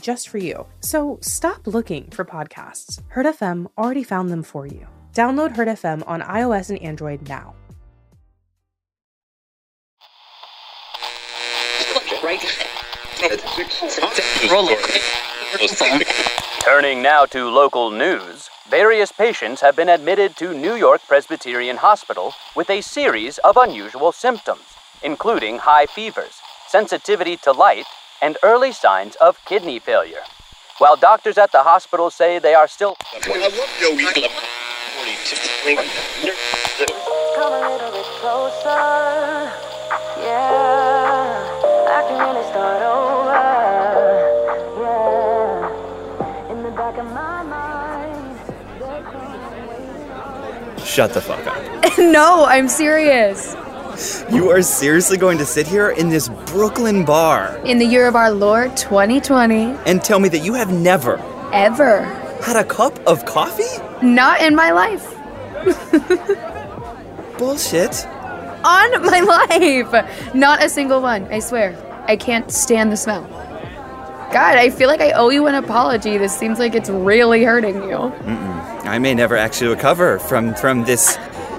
just for you. So stop looking for podcasts. Heard FM already found them for you. Download Heard FM on iOS and Android now. Turning now to local news, various patients have been admitted to New York Presbyterian Hospital with a series of unusual symptoms, including high fevers, sensitivity to light, and early signs of kidney failure. While doctors at the hospital say they are still. I love Yogi. Come a little bit closer. Yeah, I can really start over. Yeah, in the back of my mind. there's someone waiting. Shut the fuck up. no, I'm serious. You are seriously going to sit here in this Brooklyn bar In the year of our Lord 2020, and tell me that you have never ever. had a cup of coffee? Not in my life. Bullshit. On my life. Not a single one, I swear. I can't stand the smell. God, I feel like I owe you an apology. This seems like it's really hurting you. I may never actually recover from from this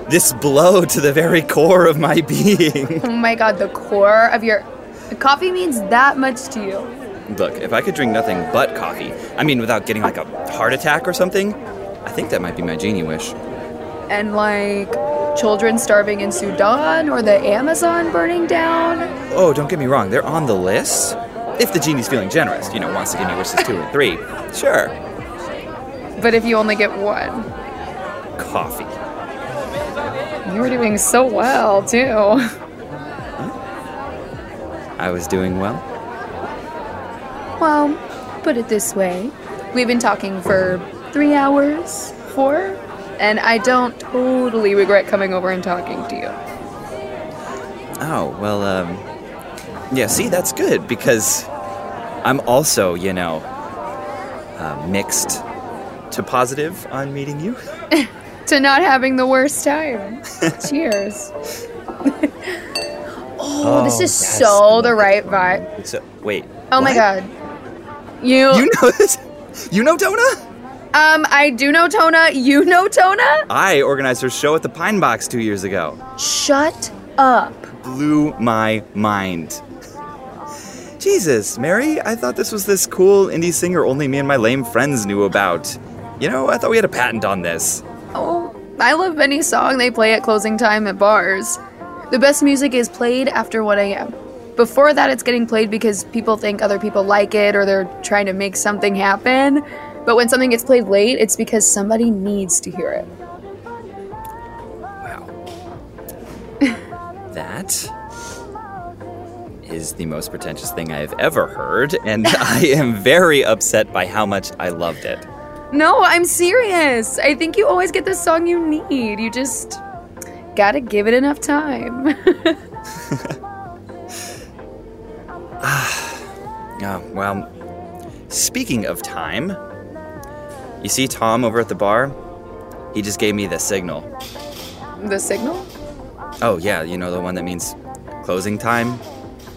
this blow to the very core of my being. Oh my god, the core of your. Coffee means that much to you. Look, if I could drink nothing but coffee, I mean without getting like a heart attack or something, I think that might be my genie wish. And like children starving in Sudan or the Amazon burning down. Oh, don't get me wrong, they're on the list. If the genie's feeling generous, you know, wants to give me wishes two or three, sure. But if you only get one, Coffee. You were doing so well too. I was doing well. Well, put it this way we've been talking for three hours, four, and I don't totally regret coming over and talking to you. Oh, well, um, yeah, see, that's good because I'm also, you know, uh, mixed to positive on meeting you. To not having the worst time. Cheers. oh, this is yes, so the right vibe. So, wait. Oh my god. You, You know this? You know Tona? um, I do know Tona. You know Tona? I organized her show at the Pine Box two years ago. Shut up. Blew my mind. Jesus, Mary, I thought this was this cool indie singer only me and my lame friends knew about. You know, I thought we had a patent on this. I love any song they play at closing time at bars. The best music is played after 1 a.m. Before that, it's getting played because people think other people like it or they're trying to make something happen. But when something gets played late, it's because somebody needs to hear it. Wow. that is the most pretentious thing I have ever heard, and I am very upset by how much I loved it. No, I'm serious. I think you always get the song you need. You just gotta give it enough time. Oh, well, speaking of time, you see Tom over at the bar? He just gave me the signal. the signal? Oh, yeah, you know the one that means closing time?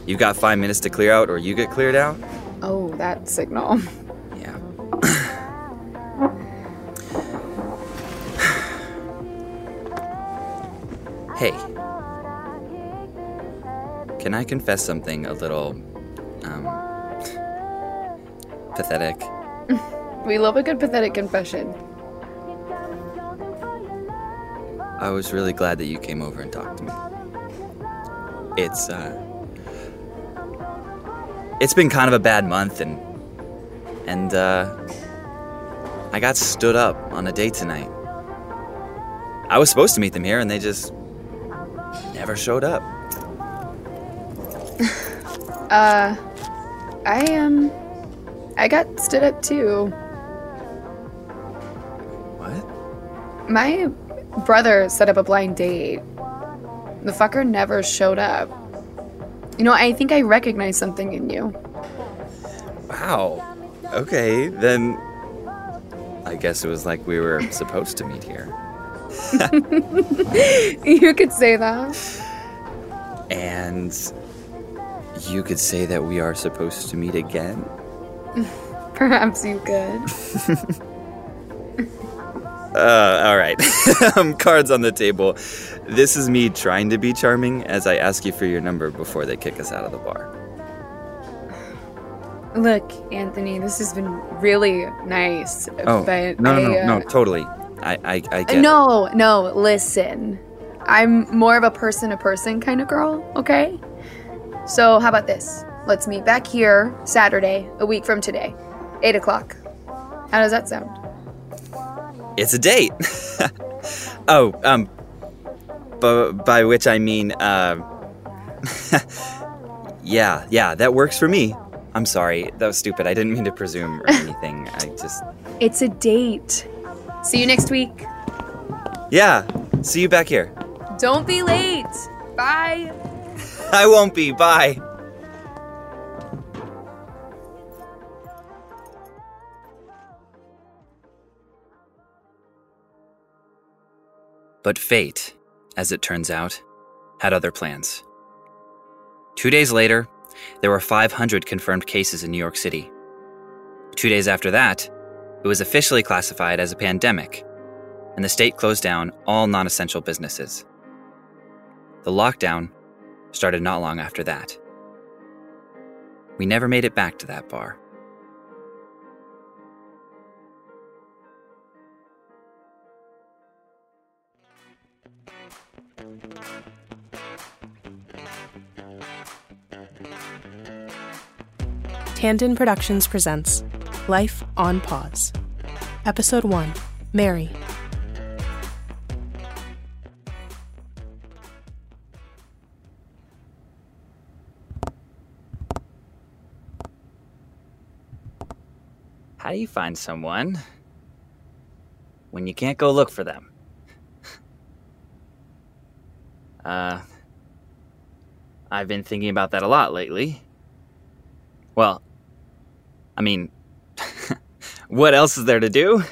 You've got five minutes to clear out, or you get cleared out? Oh, that signal. Can I confess something a little, um, pathetic? We love a good pathetic confession. I was really glad that you came over and talked to me. It's, uh, it's been kind of a bad month, and, and, uh, I got stood up on a date tonight. I was supposed to meet them here, and they just never showed up. Uh, I um I got stood up too. What? My brother set up a blind date. The fucker never showed up. You know, I think I recognize something in you. Wow. Okay, then. I guess it was like we were supposed to meet here. you could say that. And. You could say that we are supposed to meet again? Perhaps you could. Uh, all right. um, cards on the table. This is me trying to be charming as I ask you for your number before they kick us out of the bar. Look, Anthony, this has been really nice. Oh, but no, no, no, I, no, uh, totally. I, I, I get it. No, no, listen. I'm more of a person to person kind of girl, okay? So, how about this? Let's meet back here Saturday, a week from today, 8 o'clock. How does that sound? It's a date. oh, um, b- by which I mean, uh, yeah, yeah, that works for me. I'm sorry, that was stupid. I didn't mean to presume or anything. I just, It's a date. See you next week. yeah, see you back here. Don't be late. Bye. I won't be. Bye. But fate, as it turns out, had other plans. Two days later, there were 500 confirmed cases in New York City. Two days after that, it was officially classified as a pandemic, and the state closed down all non essential businesses. The lockdown started not long after that. We never made it back to that bar. Tandon Productions presents Life on Pause. Episode 1 Mary. How do you find someone when you can't go look for them? uh, I've been thinking about that a lot lately. Well, I mean, what else is there to do?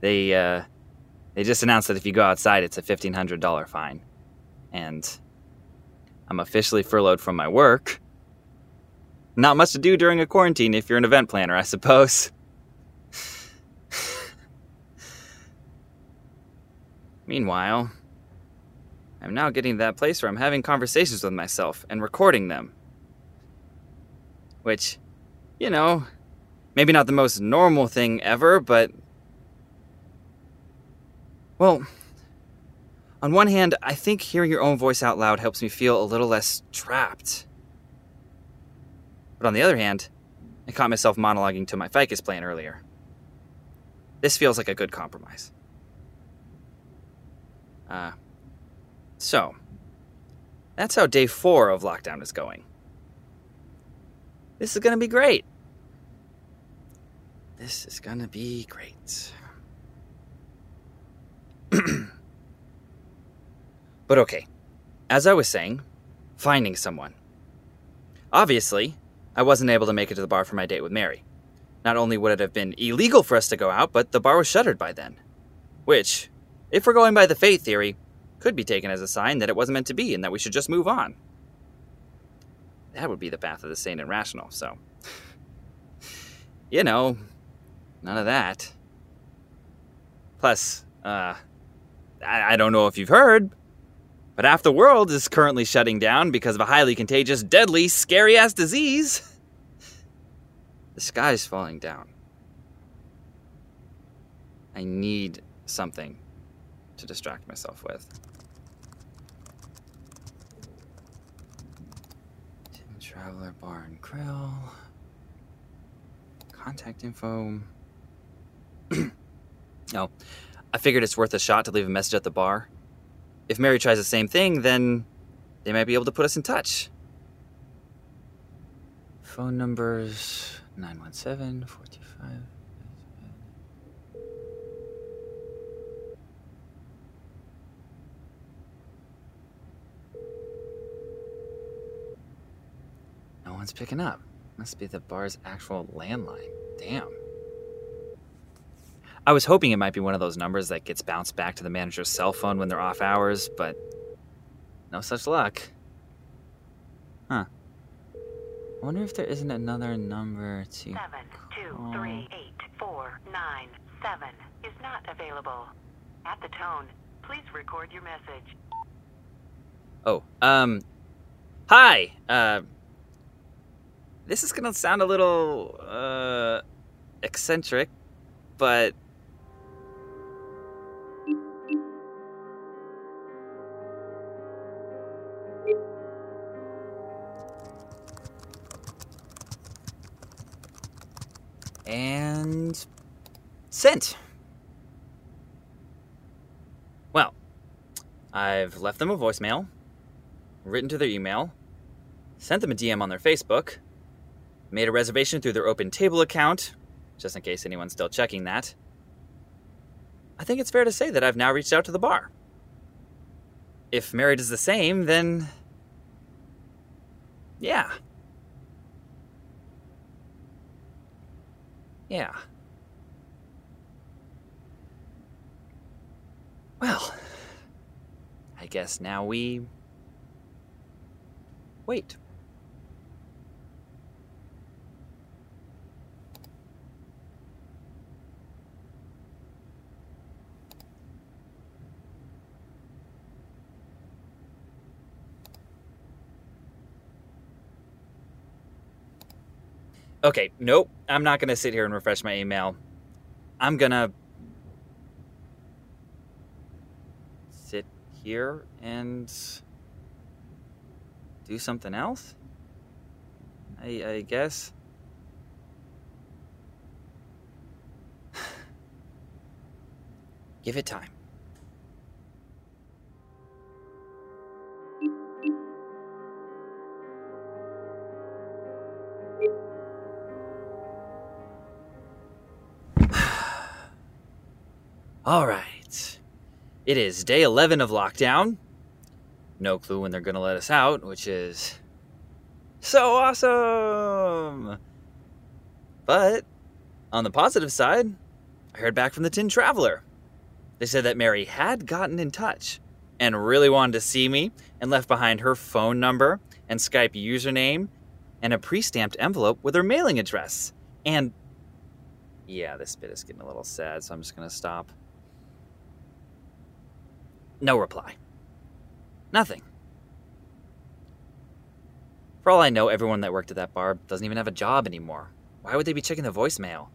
They, uh, they just announced that if you go outside, it's a $1,500 fine. And I'm officially furloughed from my work. Not much to do during a quarantine if you're an event planner, I suppose. Meanwhile, I'm now getting to that place where I'm having conversations with myself and recording them. Which, you know, maybe not the most normal thing ever, but. Well, on one hand, I think hearing your own voice out loud helps me feel a little less trapped. But on the other hand, I caught myself monologuing to my ficus plan earlier. This feels like a good compromise. Uh, so, that's how day four of lockdown is going. This is gonna be great. This is gonna be great. but okay, as I was saying, finding someone. Obviously, I wasn't able to make it to the bar for my date with Mary. Not only would it have been illegal for us to go out, but the bar was shuttered by then. Which, if we're going by the fate theory, could be taken as a sign that it wasn't meant to be and that we should just move on. That would be the path of the sane and rational, so. you know, none of that. Plus, uh, I, I don't know if you've heard, but half the world is currently shutting down because of a highly contagious, deadly, scary ass disease. The sky's falling down. I need something to distract myself with. Tin Traveler Bar and Grill. Contact info. oh, I figured it's worth a shot to leave a message at the bar. If Mary tries the same thing, then they might be able to put us in touch. Phone numbers 917 425. No one's picking up. Must be the bar's actual landline. Damn. I was hoping it might be one of those numbers that gets bounced back to the manager's cell phone when they're off hours, but no such luck. Huh. I wonder if there isn't another number to. Seven two three eight four nine seven is not available. At the tone, please record your message. Oh, um. Hi! Uh. This is gonna sound a little, uh. eccentric, but. And. Sent! Well, I've left them a voicemail, written to their email, sent them a DM on their Facebook, made a reservation through their open table account, just in case anyone's still checking that. I think it's fair to say that I've now reached out to the bar. If Mary does the same, then. Yeah. Yeah. Well, I guess now we wait. Okay, nope. I'm not going to sit here and refresh my email. I'm going to sit here and do something else? I, I guess. Give it time. All right. It is day 11 of lockdown. No clue when they're going to let us out, which is so awesome. But on the positive side, I heard back from the Tin Traveler. They said that Mary had gotten in touch and really wanted to see me and left behind her phone number and Skype username and a pre stamped envelope with her mailing address. And yeah, this bit is getting a little sad, so I'm just going to stop. No reply. Nothing. For all I know, everyone that worked at that bar doesn't even have a job anymore. Why would they be checking the voicemail?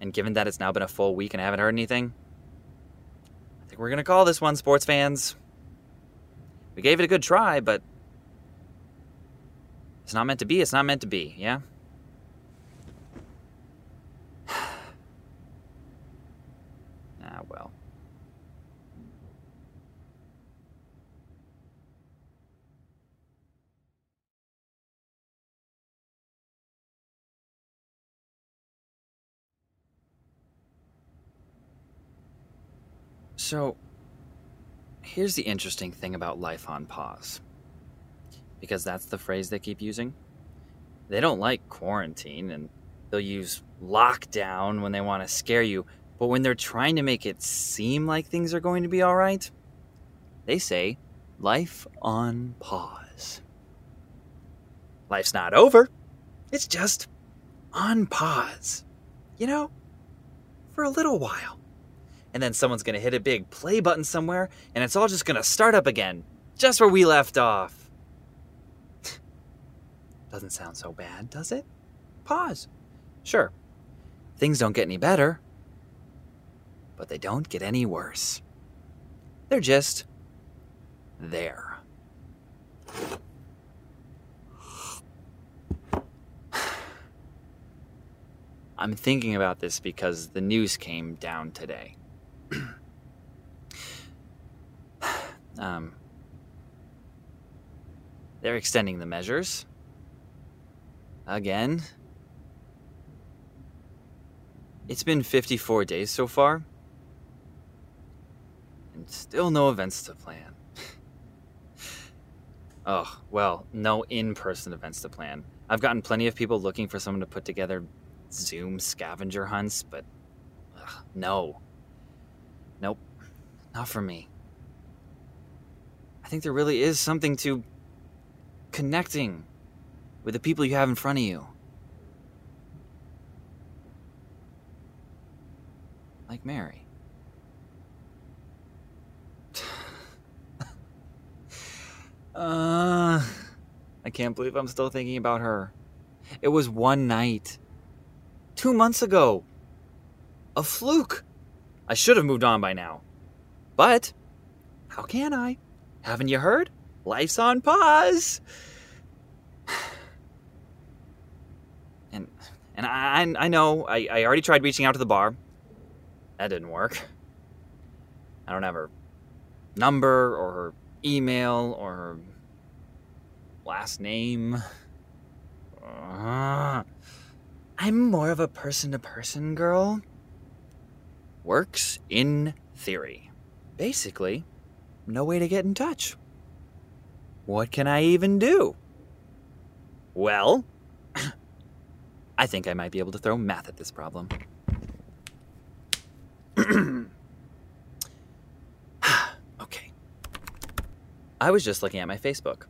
And given that it's now been a full week and I haven't heard anything, I think we're going to call this one, sports fans. We gave it a good try, but it's not meant to be, it's not meant to be, yeah? ah, well. So, here's the interesting thing about life on pause. Because that's the phrase they keep using. They don't like quarantine and they'll use lockdown when they want to scare you, but when they're trying to make it seem like things are going to be all right, they say life on pause. Life's not over, it's just on pause. You know, for a little while and then someone's gonna hit a big play button somewhere, and it's all just gonna start up again, just where we left off. Doesn't sound so bad, does it? Pause. Sure, things don't get any better, but they don't get any worse. They're just there. I'm thinking about this because the news came down today. um, they're extending the measures. Again? It's been 54 days so far, and still no events to plan. oh, well, no in person events to plan. I've gotten plenty of people looking for someone to put together Zoom scavenger hunts, but ugh, no. Nope, not for me. I think there really is something to connecting with the people you have in front of you. Like Mary. uh, I can't believe I'm still thinking about her. It was one night. Two months ago. A fluke. I should have moved on by now. But, how can I? Haven't you heard? Life's on pause. And and I I know I, I already tried reaching out to the bar. That didn't work. I don't have her number or her email or her last name. Uh, I'm more of a person to person girl. Works in theory. Basically, no way to get in touch. What can I even do? Well, I think I might be able to throw math at this problem. okay. I was just looking at my Facebook.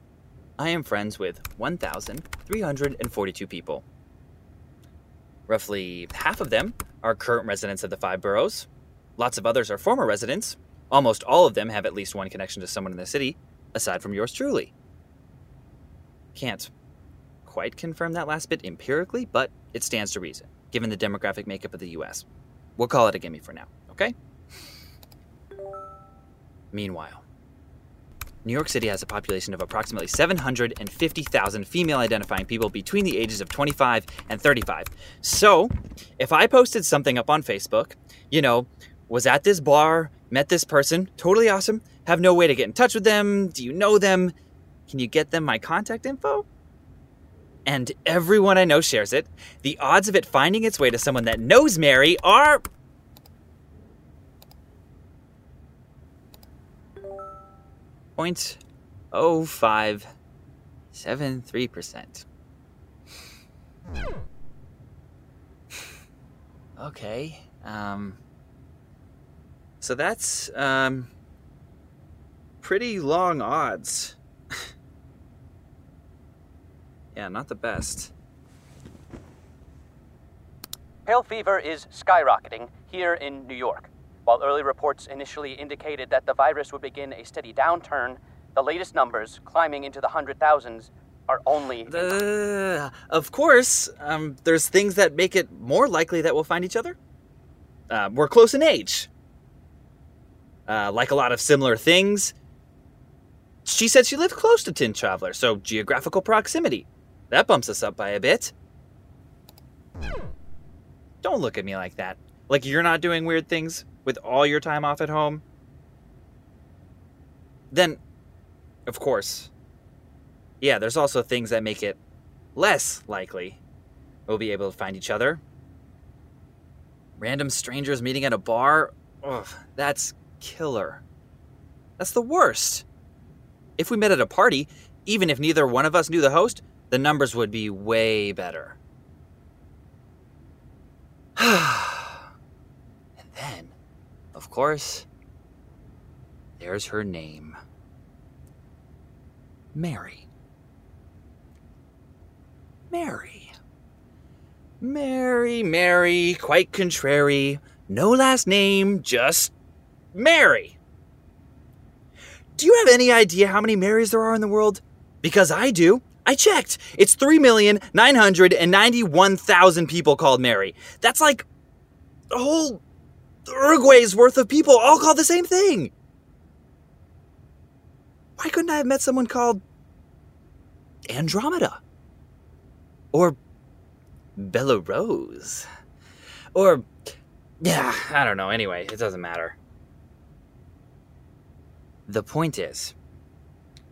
I am friends with 1,342 people. Roughly half of them are current residents of the five boroughs. Lots of others are former residents. Almost all of them have at least one connection to someone in the city, aside from yours truly. Can't quite confirm that last bit empirically, but it stands to reason, given the demographic makeup of the US. We'll call it a gimme for now, okay? Meanwhile, New York City has a population of approximately 750,000 female identifying people between the ages of 25 and 35. So, if I posted something up on Facebook, you know, was at this bar, met this person, totally awesome, have no way to get in touch with them, do you know them? Can you get them my contact info? And everyone I know shares it. The odds of it finding its way to someone that knows Mary are point oh five seven three percent. Okay. Um. So that's um. Pretty long odds. yeah, not the best. Pale fever is skyrocketing here in New York. While early reports initially indicated that the virus would begin a steady downturn, the latest numbers, climbing into the hundred thousands, are only. Uh, of course, um, there's things that make it more likely that we'll find each other. Uh, we're close in age. Uh, like a lot of similar things. She said she lived close to Tin Traveler, so geographical proximity. That bumps us up by a bit. Don't look at me like that. Like you're not doing weird things with all your time off at home. Then, of course, yeah, there's also things that make it less likely we'll be able to find each other. Random strangers meeting at a bar, ugh, that's killer. That's the worst. If we met at a party, even if neither one of us knew the host, the numbers would be way better. course, there's her name Mary. Mary. Mary, Mary, quite contrary. No last name, just Mary. Do you have any idea how many Marys there are in the world? Because I do. I checked. It's 3,991,000 people called Mary. That's like a whole Uruguay's worth of people all called the same thing. Why couldn't I have met someone called Andromeda? Or Bella Rose? Or, yeah, I don't know. Anyway, it doesn't matter. The point is,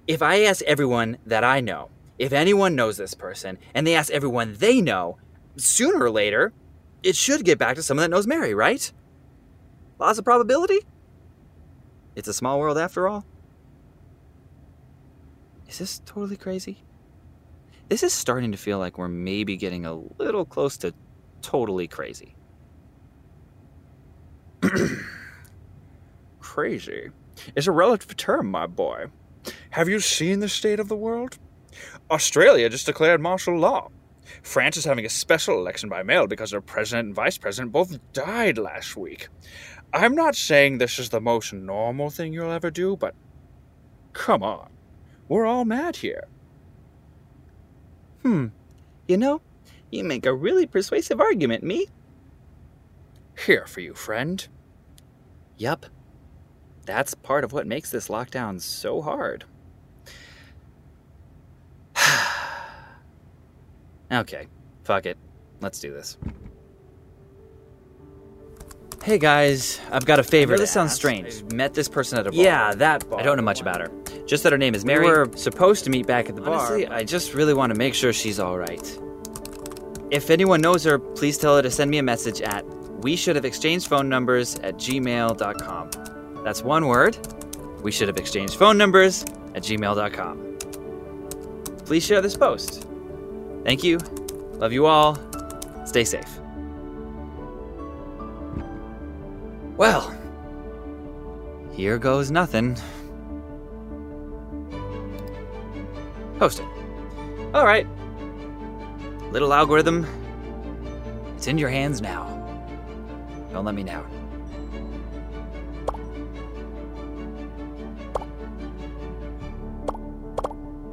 if I ask everyone that I know if anyone knows this person and they ask everyone they know, sooner or later, it should get back to someone that knows Mary, right? Laws of probability? It's a small world after all. Is this totally crazy? This is starting to feel like we're maybe getting a little close to totally crazy. Crazy is a relative term, my boy. Have you seen the state of the world? Australia just declared martial law. France is having a special election by mail because their president and vice president both died last week. I'm not saying this is the most normal thing you'll ever do, but come on. We're all mad here. Hmm. You know, you make a really persuasive argument, me. Here for you, friend. Yup. That's part of what makes this lockdown so hard. okay, fuck it. Let's do this. Hey guys, I've got a favor. I know to this sounds strange. Met this person at a bar. Yeah, that bar. I don't know much about her. Just that her name is Mary. We were supposed to meet back at the bar. Honestly, I just really want to make sure she's all right. If anyone knows her, please tell her to send me a message at we should have exchanged phone numbers at gmail.com. That's one word. We should have exchanged phone numbers at gmail.com. Please share this post. Thank you. Love you all. Stay safe. Well, here goes nothing. Post it. All right. Little algorithm. It's in your hands now. Don't let me down.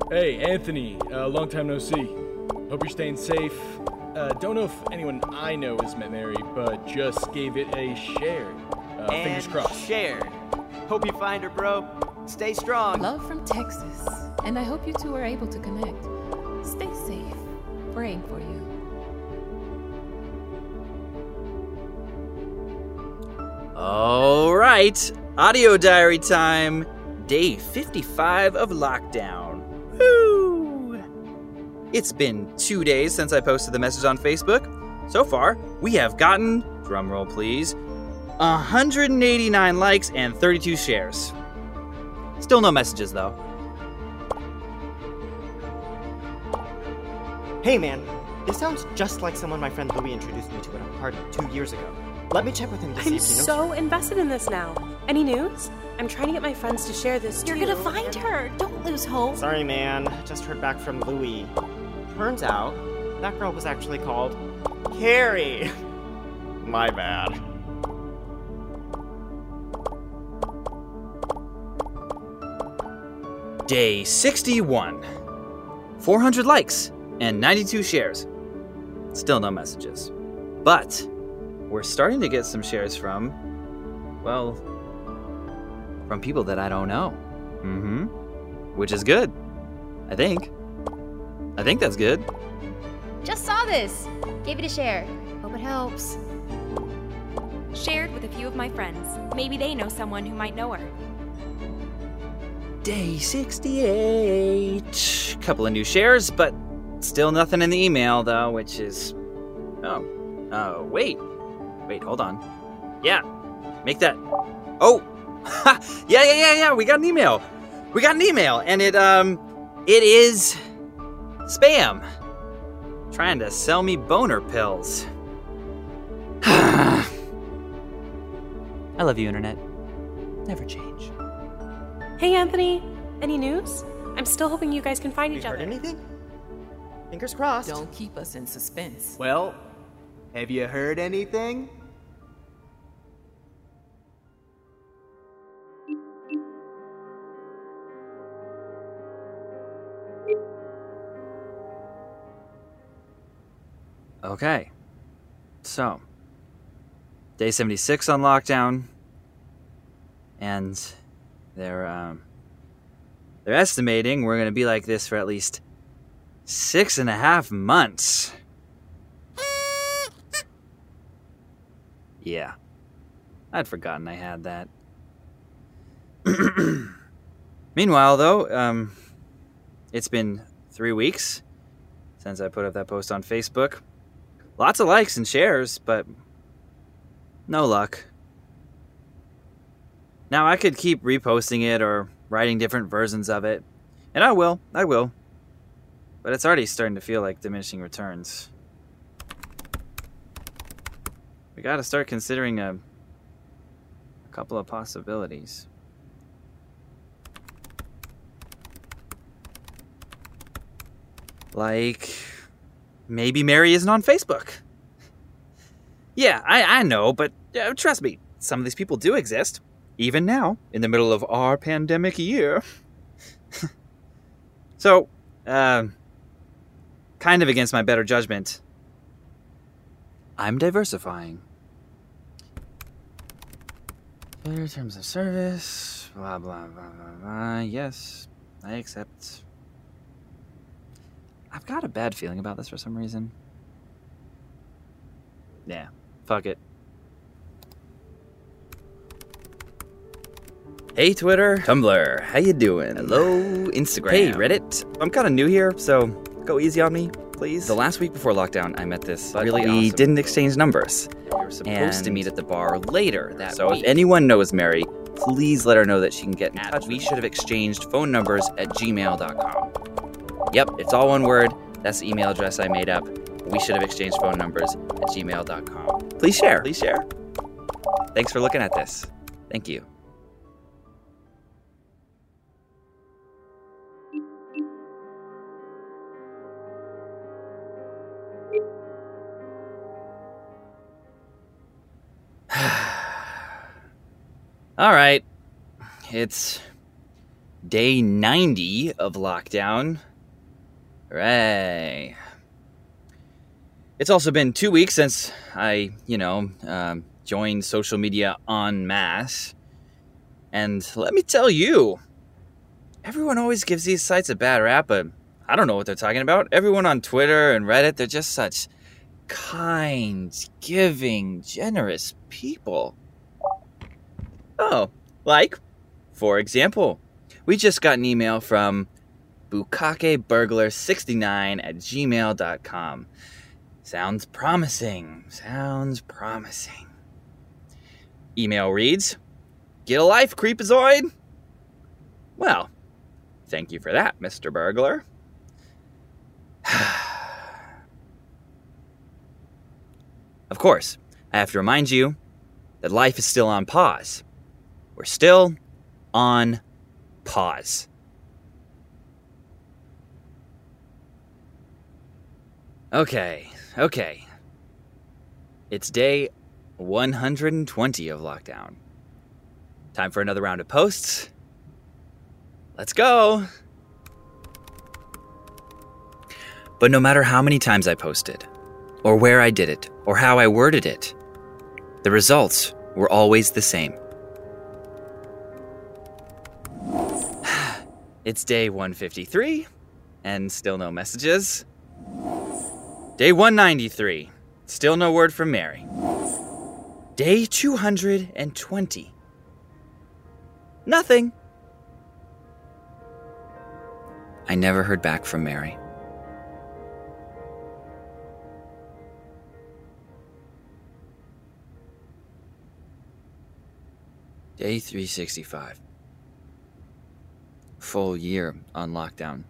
Hey, Anthony. Uh, long time no see. Hope you're staying safe. Uh, don't know if anyone I know has met Mary, but just gave it a share. Uh, fingers crossed. Shared. Hope you find her, bro. Stay strong. Love from Texas. And I hope you two are able to connect. Stay safe. Praying for you. All right, audio diary time. Day 55 of lockdown. Woo! It's been two days since I posted the message on Facebook. So far, we have gotten, drumroll please, 189 likes and 32 shares. Still no messages though. Hey, man. This sounds just like someone my friend Louis introduced me to at a party two years ago. Let me check with him to see I'm if he knows. so invested in this now. Any news? I'm trying to get my friends to share this You're too. gonna find her. Don't lose hope. Sorry, man. Just heard back from Louis. Turns out, that girl was actually called Carrie. My bad. Day 61. 400 likes and 92 shares. Still no messages. But we're starting to get some shares from, well, from people that I don't know. Mm hmm. Which is good. I think. I think that's good. Just saw this. Gave it a share. Hope it helps. Shared with a few of my friends. Maybe they know someone who might know her. Day 68. Couple of new shares, but still nothing in the email, though, which is. Oh. Oh, wait. Wait, hold on. Yeah. Make that. Oh! yeah, yeah, yeah, yeah. We got an email. We got an email, and it, um. It is. Spam. Trying to sell me boner pills. I love you, Internet. Never change. Hey, Anthony. Any news? I'm still hoping you guys can find each heard other. anything? Fingers crossed. Don't keep us in suspense. Well, have you heard anything? Okay. So, day 76 on lockdown. And they're um they're estimating we're gonna be like this for at least six and a half months. Yeah. I'd forgotten I had that. Meanwhile, though, um, it's been three weeks since I put up that post on Facebook. Lots of likes and shares, but no luck. Now, I could keep reposting it or writing different versions of it, and I will, I will. But it's already starting to feel like diminishing returns. We gotta start considering a, a couple of possibilities. Like, maybe Mary isn't on Facebook. Yeah, I, I know, but uh, trust me, some of these people do exist. Even now, in the middle of our pandemic year. so, uh, kind of against my better judgment, I'm diversifying. Fair terms of service, blah, blah, blah, blah, blah. Yes, I accept. I've got a bad feeling about this for some reason. Yeah, fuck it. Hey Twitter, Tumblr, how you doing? Hello Instagram. Hey Reddit, I'm kind of new here, so go easy on me, please. The last week before lockdown, I met this But really we we didn't exchange numbers. We were supposed to meet at the bar later that So week. if anyone knows Mary, please let her know that she can get in touch. We should have exchanged phone numbers at gmail.com. Yep, it's all one word. That's the email address I made up. We should have exchanged phone numbers at gmail.com. Please share. Please share. Thanks for looking at this. Thank you. All right. It's day 90 of lockdown. Hooray. It's also been two weeks since I, you know, um, joined social media en masse. And let me tell you, everyone always gives these sites a bad rap, but I don't know what they're talking about. Everyone on Twitter and Reddit, they're just such kind, giving, generous people. Oh, like, for example, we just got an email from bukakeburglar69 at gmail.com. Sounds promising. Sounds promising. Email reads Get a life, creepazoid! Well, thank you for that, Mr. Burglar. of course, I have to remind you that life is still on pause. We're still on pause. Okay, okay. It's day 120 of lockdown. Time for another round of posts. Let's go! But no matter how many times I posted, or where I did it, or how I worded it, the results were always the same. It's day 153, and still no messages. Day 193, still no word from Mary. Day 220, nothing. I never heard back from Mary. Day 365. Full year on lockdown.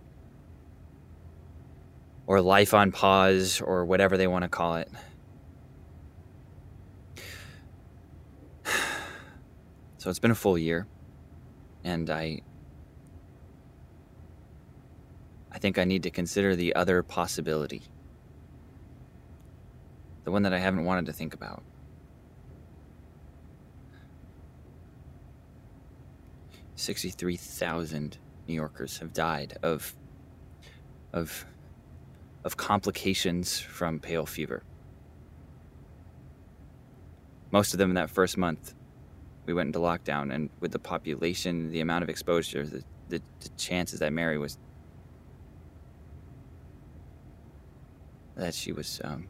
Or life on pause, or whatever they want to call it. So it's been a full year. And I. I think I need to consider the other possibility. The one that I haven't wanted to think about. Sixty-three thousand New Yorkers have died of of of complications from pale fever. Most of them in that first month, we went into lockdown, and with the population, the amount of exposure, the, the, the chances that Mary was that she was um,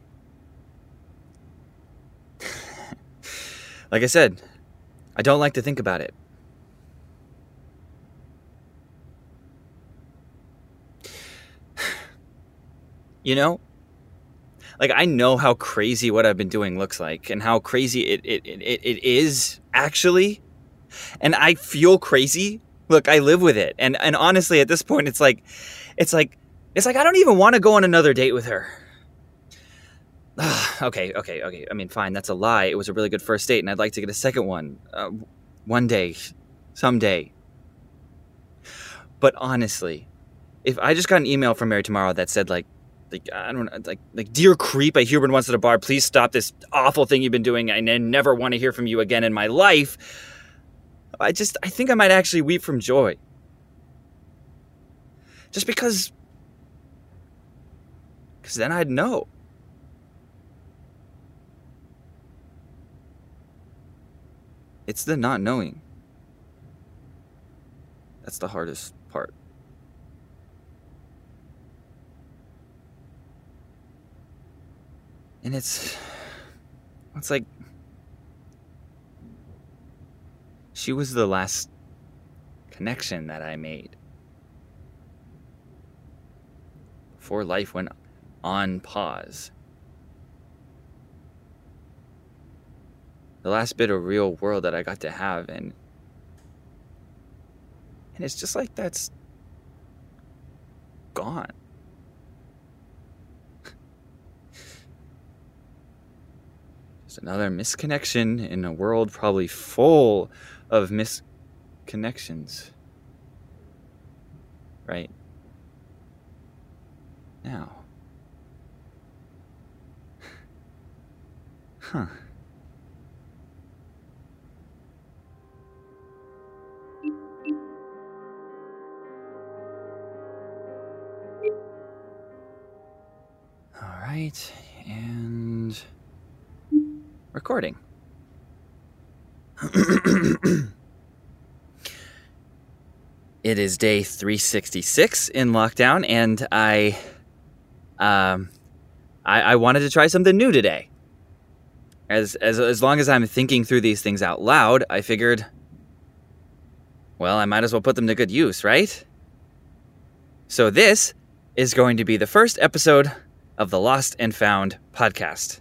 like I said, I don't like to think about it. You know? Like, I know how crazy what I've been doing looks like and how crazy it, it, it, it is actually. And I feel crazy. Look, I live with it. And, and honestly, at this point, it's like, it's like, it's like I don't even want to go on another date with her. okay, okay, okay. I mean, fine, that's a lie. It was a really good first date, and I'd like to get a second one. Uh, one day. Someday. But honestly, if I just got an email from Mary tomorrow that said, like, like I don't know, like, like, dear creep, I hear once at a bar, please stop this awful thing you've been doing. I never want to hear from you again in my life. I just, I think I might actually weep from joy. Just because, because then I'd know. It's the not knowing. That's the hardest part. And it's. It's like. She was the last connection that I made. Before life went on pause. the last bit of real world that I got to have and and it's just like that's gone. Just another misconnection in a world probably full of misconnections. Right? Now. Huh. right, and recording. it is day 366 in lockdown, and I, um, I, I wanted to try something new today. As, as as long as I'm thinking through these things out loud, I figured, well, I might as well put them to good use, right? So this is going to be the first episode of the Lost and Found podcast,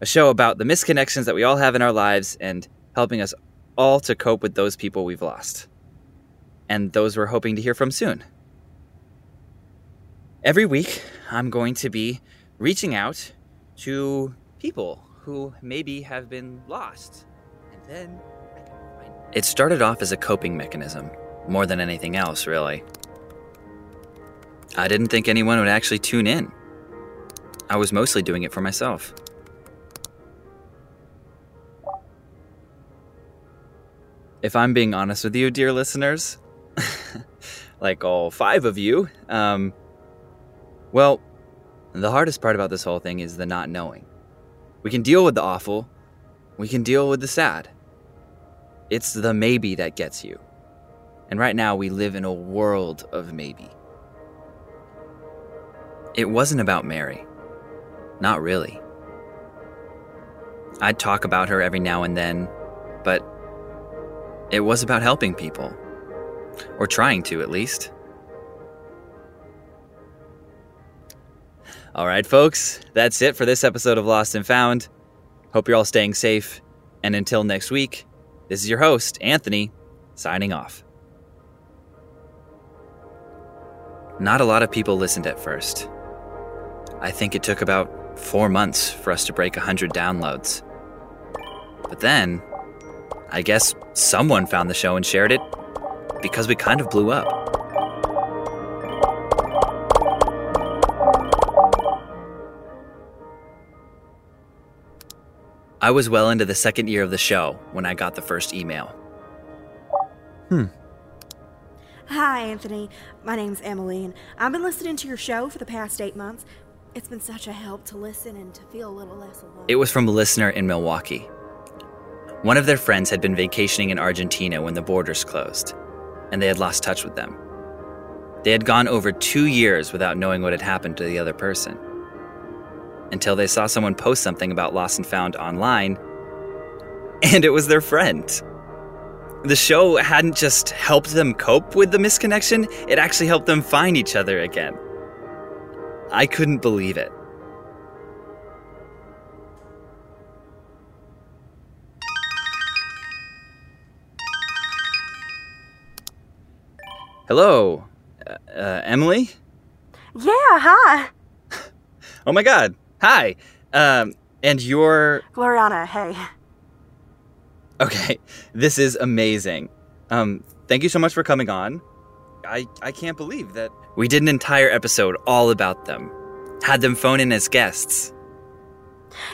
a show about the misconnections that we all have in our lives and helping us all to cope with those people we've lost and those we're hoping to hear from soon. Every week, I'm going to be reaching out to people who maybe have been lost. And then It started off as a coping mechanism, more than anything else, really. I didn't think anyone would actually tune in. I was mostly doing it for myself. If I'm being honest with you, dear listeners, like all five of you, um, well, the hardest part about this whole thing is the not knowing. We can deal with the awful, we can deal with the sad. It's the maybe that gets you. And right now, we live in a world of maybe. It wasn't about Mary. Not really. I'd talk about her every now and then, but it was about helping people. Or trying to, at least. All right, folks, that's it for this episode of Lost and Found. Hope you're all staying safe. And until next week, this is your host, Anthony, signing off. Not a lot of people listened at first. I think it took about four months for us to break 100 downloads. But then, I guess someone found the show and shared it because we kind of blew up. I was well into the second year of the show when I got the first email. Hmm. Hi, Anthony. My name's Emily, and I've been listening to your show for the past eight months. It's been such a help to listen and to feel a little less alone. It was from a listener in Milwaukee. One of their friends had been vacationing in Argentina when the borders closed, and they had lost touch with them. They had gone over two years without knowing what had happened to the other person. Until they saw someone post something about Lost and Found online, and it was their friend. The show hadn't just helped them cope with the misconnection, it actually helped them find each other again. I couldn't believe it. Hello, uh, uh, Emily? Yeah, hi. Oh my god, hi. Um, and you're. Gloriana, hey. Okay, this is amazing. Um, thank you so much for coming on. I, I can't believe that we did an entire episode all about them. Had them phone in as guests.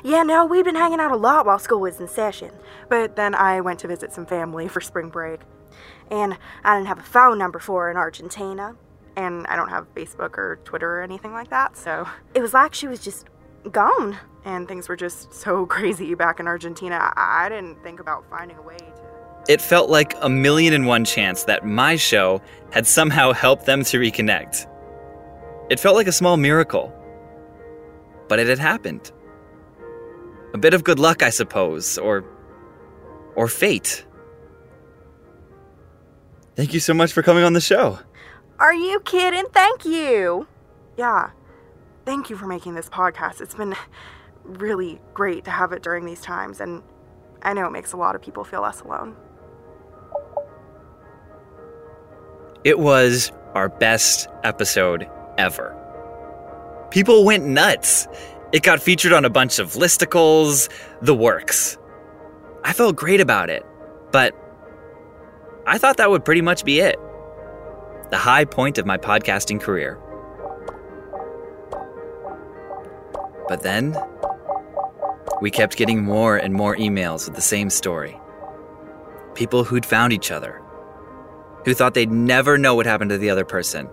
Yeah, no, we'd been hanging out a lot while school was in session. But then I went to visit some family for spring break. And I didn't have a phone number for her in Argentina. And I don't have Facebook or Twitter or anything like that, so it was like she was just gone. And things were just so crazy back in Argentina. I didn't think about finding a way to. It felt like a million and one chance that my show had somehow helped them to reconnect. It felt like a small miracle. But it had happened. A bit of good luck, I suppose, or. or fate. Thank you so much for coming on the show. Are you kidding? Thank you. Yeah. Thank you for making this podcast. It's been really great to have it during these times, and I know it makes a lot of people feel less alone. It was our best episode ever. People went nuts. It got featured on a bunch of listicles, the works. I felt great about it, but I thought that would pretty much be it. The high point of my podcasting career. But then, we kept getting more and more emails with the same story. People who'd found each other, who thought they'd never know what happened to the other person.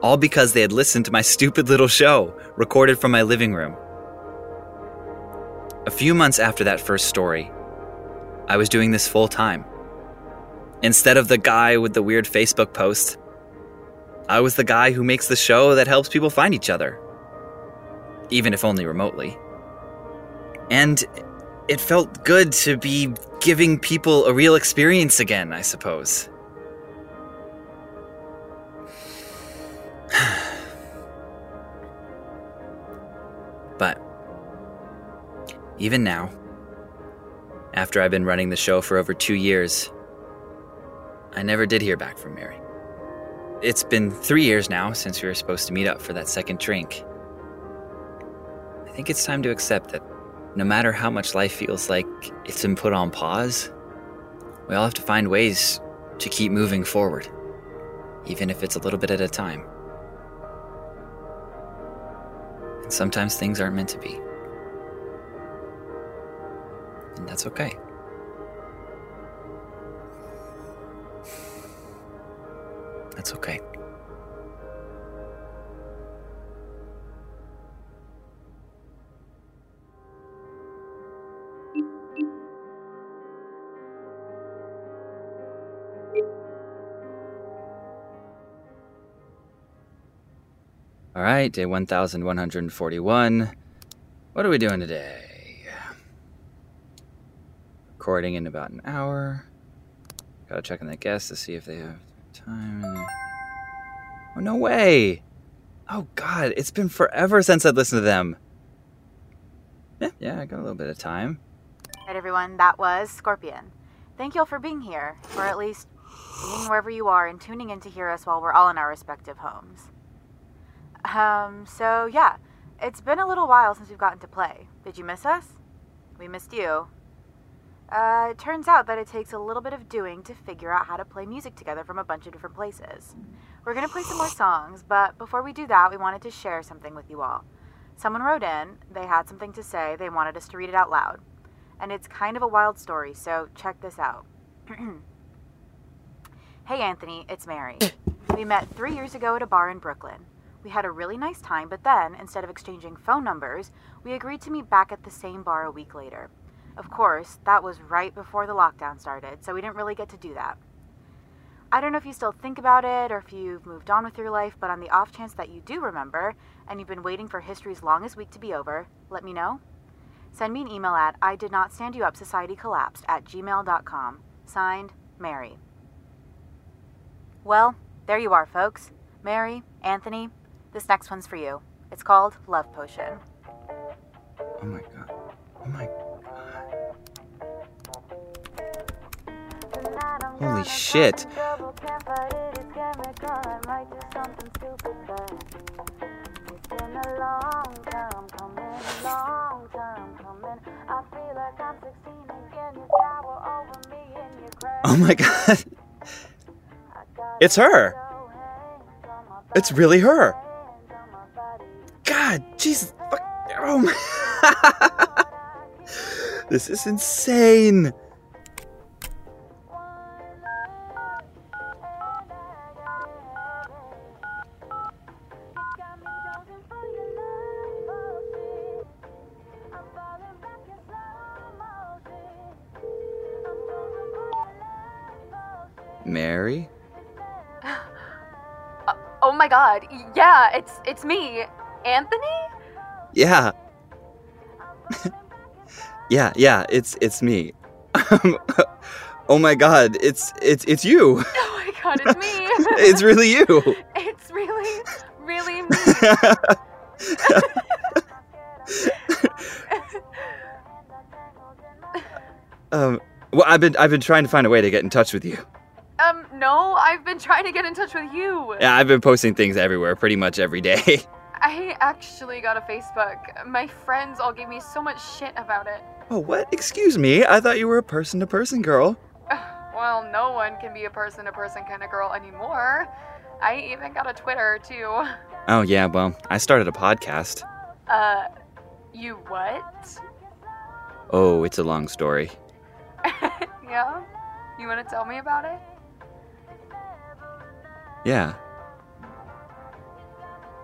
All because they had listened to my stupid little show, recorded from my living room. A few months after that first story, I was doing this full time. Instead of the guy with the weird Facebook post, I was the guy who makes the show that helps people find each other, even if only remotely. And it felt good to be giving people a real experience again, I suppose. but even now, after I've been running the show for over two years, I never did hear back from Mary. It's been three years now since we were supposed to meet up for that second drink. I think it's time to accept that no matter how much life feels like it's been put on pause, we all have to find ways to keep moving forward, even if it's a little bit at a time. And sometimes things aren't meant to be. And that's okay. That's okay. All right, day 1141. What are we doing today? Recording in about an hour. Gotta check on the guests to see if they have time. Oh, no way! Oh, God, it's been forever since I've listened to them. Yeah, yeah, I got a little bit of time. Right, everyone, that was Scorpion. Thank you all for being here, or at least being wherever you are and tuning in to hear us while we're all in our respective homes. Um, so yeah, it's been a little while since we've gotten to play. Did you miss us? We missed you. Uh, it turns out that it takes a little bit of doing to figure out how to play music together from a bunch of different places. We're gonna play some more songs, but before we do that, we wanted to share something with you all. Someone wrote in, they had something to say, they wanted us to read it out loud. And it's kind of a wild story, so check this out. hey Anthony, it's Mary. We met three years ago at a bar in Brooklyn. We had a really nice time, but then, instead of exchanging phone numbers, we agreed to meet back at the same bar a week later. Of course, that was right before the lockdown started, so we didn't really get to do that. I don't know if you still think about it or if you've moved on with your life, but on the off chance that you do remember and you've been waiting for history's longest week to be over, let me know. Send me an email at I did not stand you up society collapsed at gmail.com. Signed, Mary. Well, there you are, folks. Mary, Anthony, this next one's for you. It's called Love Potion. Oh my god. Oh my god. Holy shit. It's been a long time coming, long time coming. I feel like I'm succeeding again. You were over me in your grave. Oh my god. It's her. It's really her. God, Jesus. Fuck. Oh my. this is insane. Mary? Oh my god. Yeah, it's it's me. Anthony? Yeah. yeah, yeah, it's it's me. oh my god, it's it's it's you. Oh my god, it's me. it's really you. It's really, really me. um well I've been I've been trying to find a way to get in touch with you. um, no, I've been trying to get in touch with you. Yeah, I've been posting things everywhere pretty much every day. I actually got a Facebook. My friends all gave me so much shit about it. oh, what? Excuse me. I thought you were a person to person girl. Well, no one can be a person to person kind of girl anymore. I even got a Twitter too. Oh, yeah, well, I started a podcast. Uh, you what? Oh, it's a long story. Yeah? You want to tell me about it? Yeah.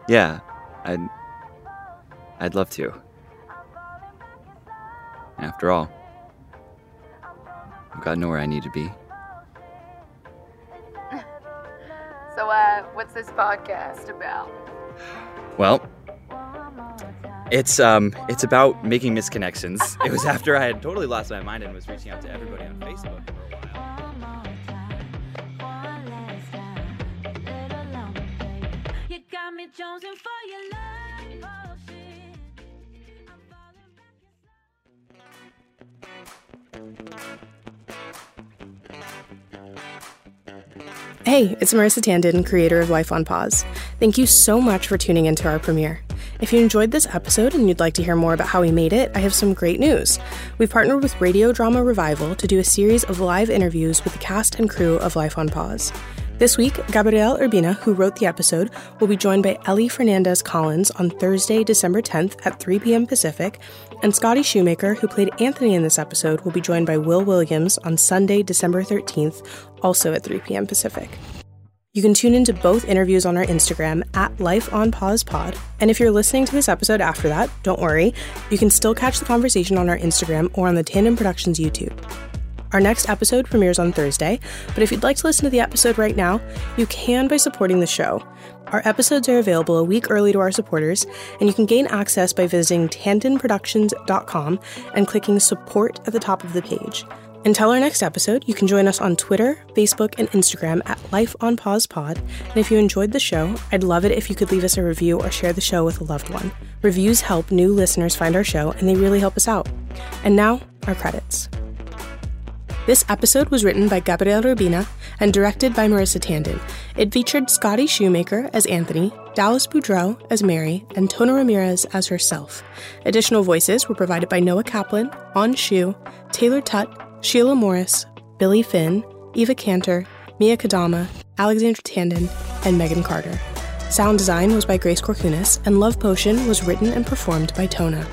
Yeah, I'd. I'd love to. After all, I've got nowhere I need to be. So, uh, what's this podcast about? Well, it's um, it's about making misconnections. it was after I had totally lost my mind and was reaching out to everybody on Facebook for your love oh, potion. Hey, it's Marissa Tandon, creator of Life on Pause. Thank you so much for tuning into our premiere. If you enjoyed this episode and you'd like to hear more about how we made it, I have some great news. We've partnered with Radio Drama Revival to do a series of live interviews with the cast and crew of Life on Pause. This week, Gabrielle Urbina, who wrote the episode, will be joined by Ellie Fernandez Collins on Thursday, December 10th at 3 p.m. Pacific, and Scotty Shoemaker, who played Anthony in this episode, will be joined by Will Williams on Sunday, December 13th, also at 3 p.m. Pacific. You can tune into both interviews on our Instagram at Life on Pause Pod. And if you're listening to this episode after that, don't worry, you can still catch the conversation on our Instagram or on the Tandem Productions YouTube. Our next episode premieres on Thursday, but if you'd like to listen to the episode right now, you can by supporting the show. Our episodes are available a week early to our supporters, and you can gain access by visiting tandonproductions.com and clicking support at the top of the page. Until our next episode, you can join us on Twitter, Facebook, and Instagram at Life on Pause Pod. And if you enjoyed the show, I'd love it if you could leave us a review or share the show with a loved one. Reviews help new listeners find our show, and they really help us out. And now, our credits. This episode was written by Gabrielle Urbina and directed by Marissa Tandon. It featured Scotty Shoemaker as Anthony, Dallas Boudreau as Mary, and Tona Ramirez as herself. Additional voices were provided by Noah Kaplan, On Shu, Taylor Tutt, Sheila Morris, Billy Finn, Eva Cantor, Mia Kadama, Alexandra Tandon, and Megan Carter. Sound design was by Grace Corcunis, and Love Potion was written and performed by Tona.